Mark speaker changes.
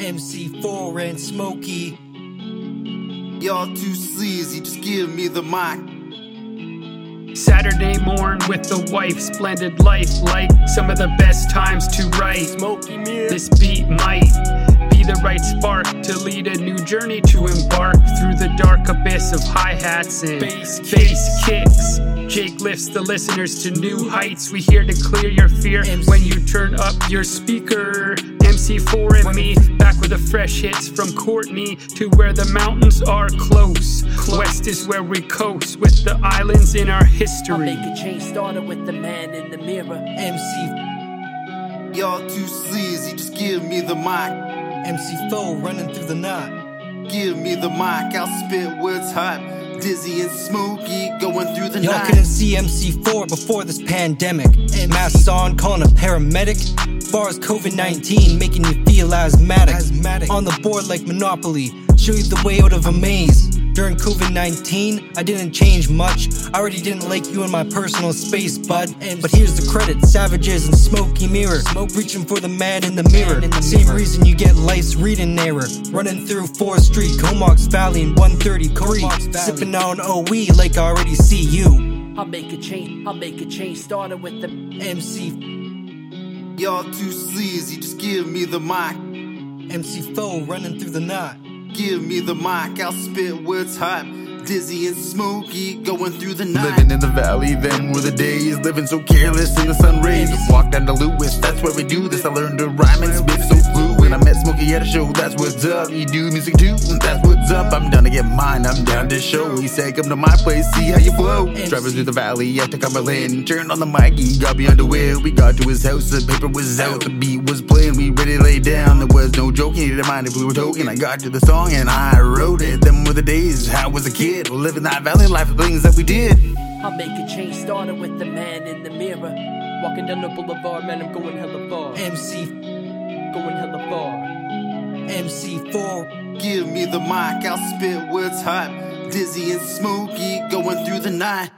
Speaker 1: Emcee Four and Smoky.
Speaker 2: Y'all too sleazy, just give me the mic.
Speaker 3: Saturday morn with the wife, splendid life, like some of the best times to write.
Speaker 1: Smoky Mirror.
Speaker 3: This beat might be the right spark to lead a new journey to embark through the dark abyss of hi hats and
Speaker 1: Bass
Speaker 3: bass kicks. Jake lifts the listeners to new heights. We here to clear your fear when you turn up your speaker. Emcee Four and me, back with the fresh hits from Courtenay to where the mountains are close. West is where we coast with the islands in our history.
Speaker 4: I'll
Speaker 3: history.
Speaker 4: make a change started with the man in the mirror.
Speaker 1: MC,
Speaker 2: Y'all too sleazy, just give me the mic.
Speaker 1: Emcee Four running through the night.
Speaker 2: Give me the mic, I'll spit words hot. Dizzy and smoky, going through the night
Speaker 1: Y'all
Speaker 2: night.
Speaker 1: couldn't see Emcee Four before this pandemic. Masks on, calling a paramedic. Bars COVID 19, making you feel asthmatic.
Speaker 2: Asthmatic.
Speaker 1: On the board like Monopoly, show you the way out of a maze. During COVID 19, I didn't change much. I already didn't like you in my personal space, bud. But here's the credit Savages and Smoky Mirror. Smoke reaching for the man in the mirror. Same reason you get life's reading error. Running through 4th Street, Comox Valley in 133. Sipping on OE like I already see you.
Speaker 4: I'll make a change. I'll make a change started with the
Speaker 1: MC
Speaker 2: Y'all too sleazy, just give me the mic.
Speaker 1: Emcee Four running through the night.
Speaker 2: Give me the mic, I'll spit words hot. Dizzy and smoky, going through the night.
Speaker 5: Living in the valley, then were the days. Living so careless in the sun rays. Walk down to Lewis, that's where we do this. I learned to rhyme and spit so fluid. When I met Smoky at a show, that's what's up. You do music too, that's what's up. I'm down to get mine, I'm down to show. He said, Come to my place, see how you flow. Driving through the valley after Cumberland. Turned on the mic, he got me underwear. We got to his house, the paper was out, the beat was playing. We ready to lay down. There was no joking, he didn't mind if we were talking. I got to the song and I wrote it. Them were the days, I was a kid. Living that valley life, the things that we did.
Speaker 4: I'll make a change started with the man in the mirror.
Speaker 6: Walking down the boulevard, man, I'm going hella far.
Speaker 1: MC
Speaker 6: Going hella far.
Speaker 1: Emcee Four
Speaker 2: Give me the mic, I'll spit words hot. Dizzy and smoky, going through the night.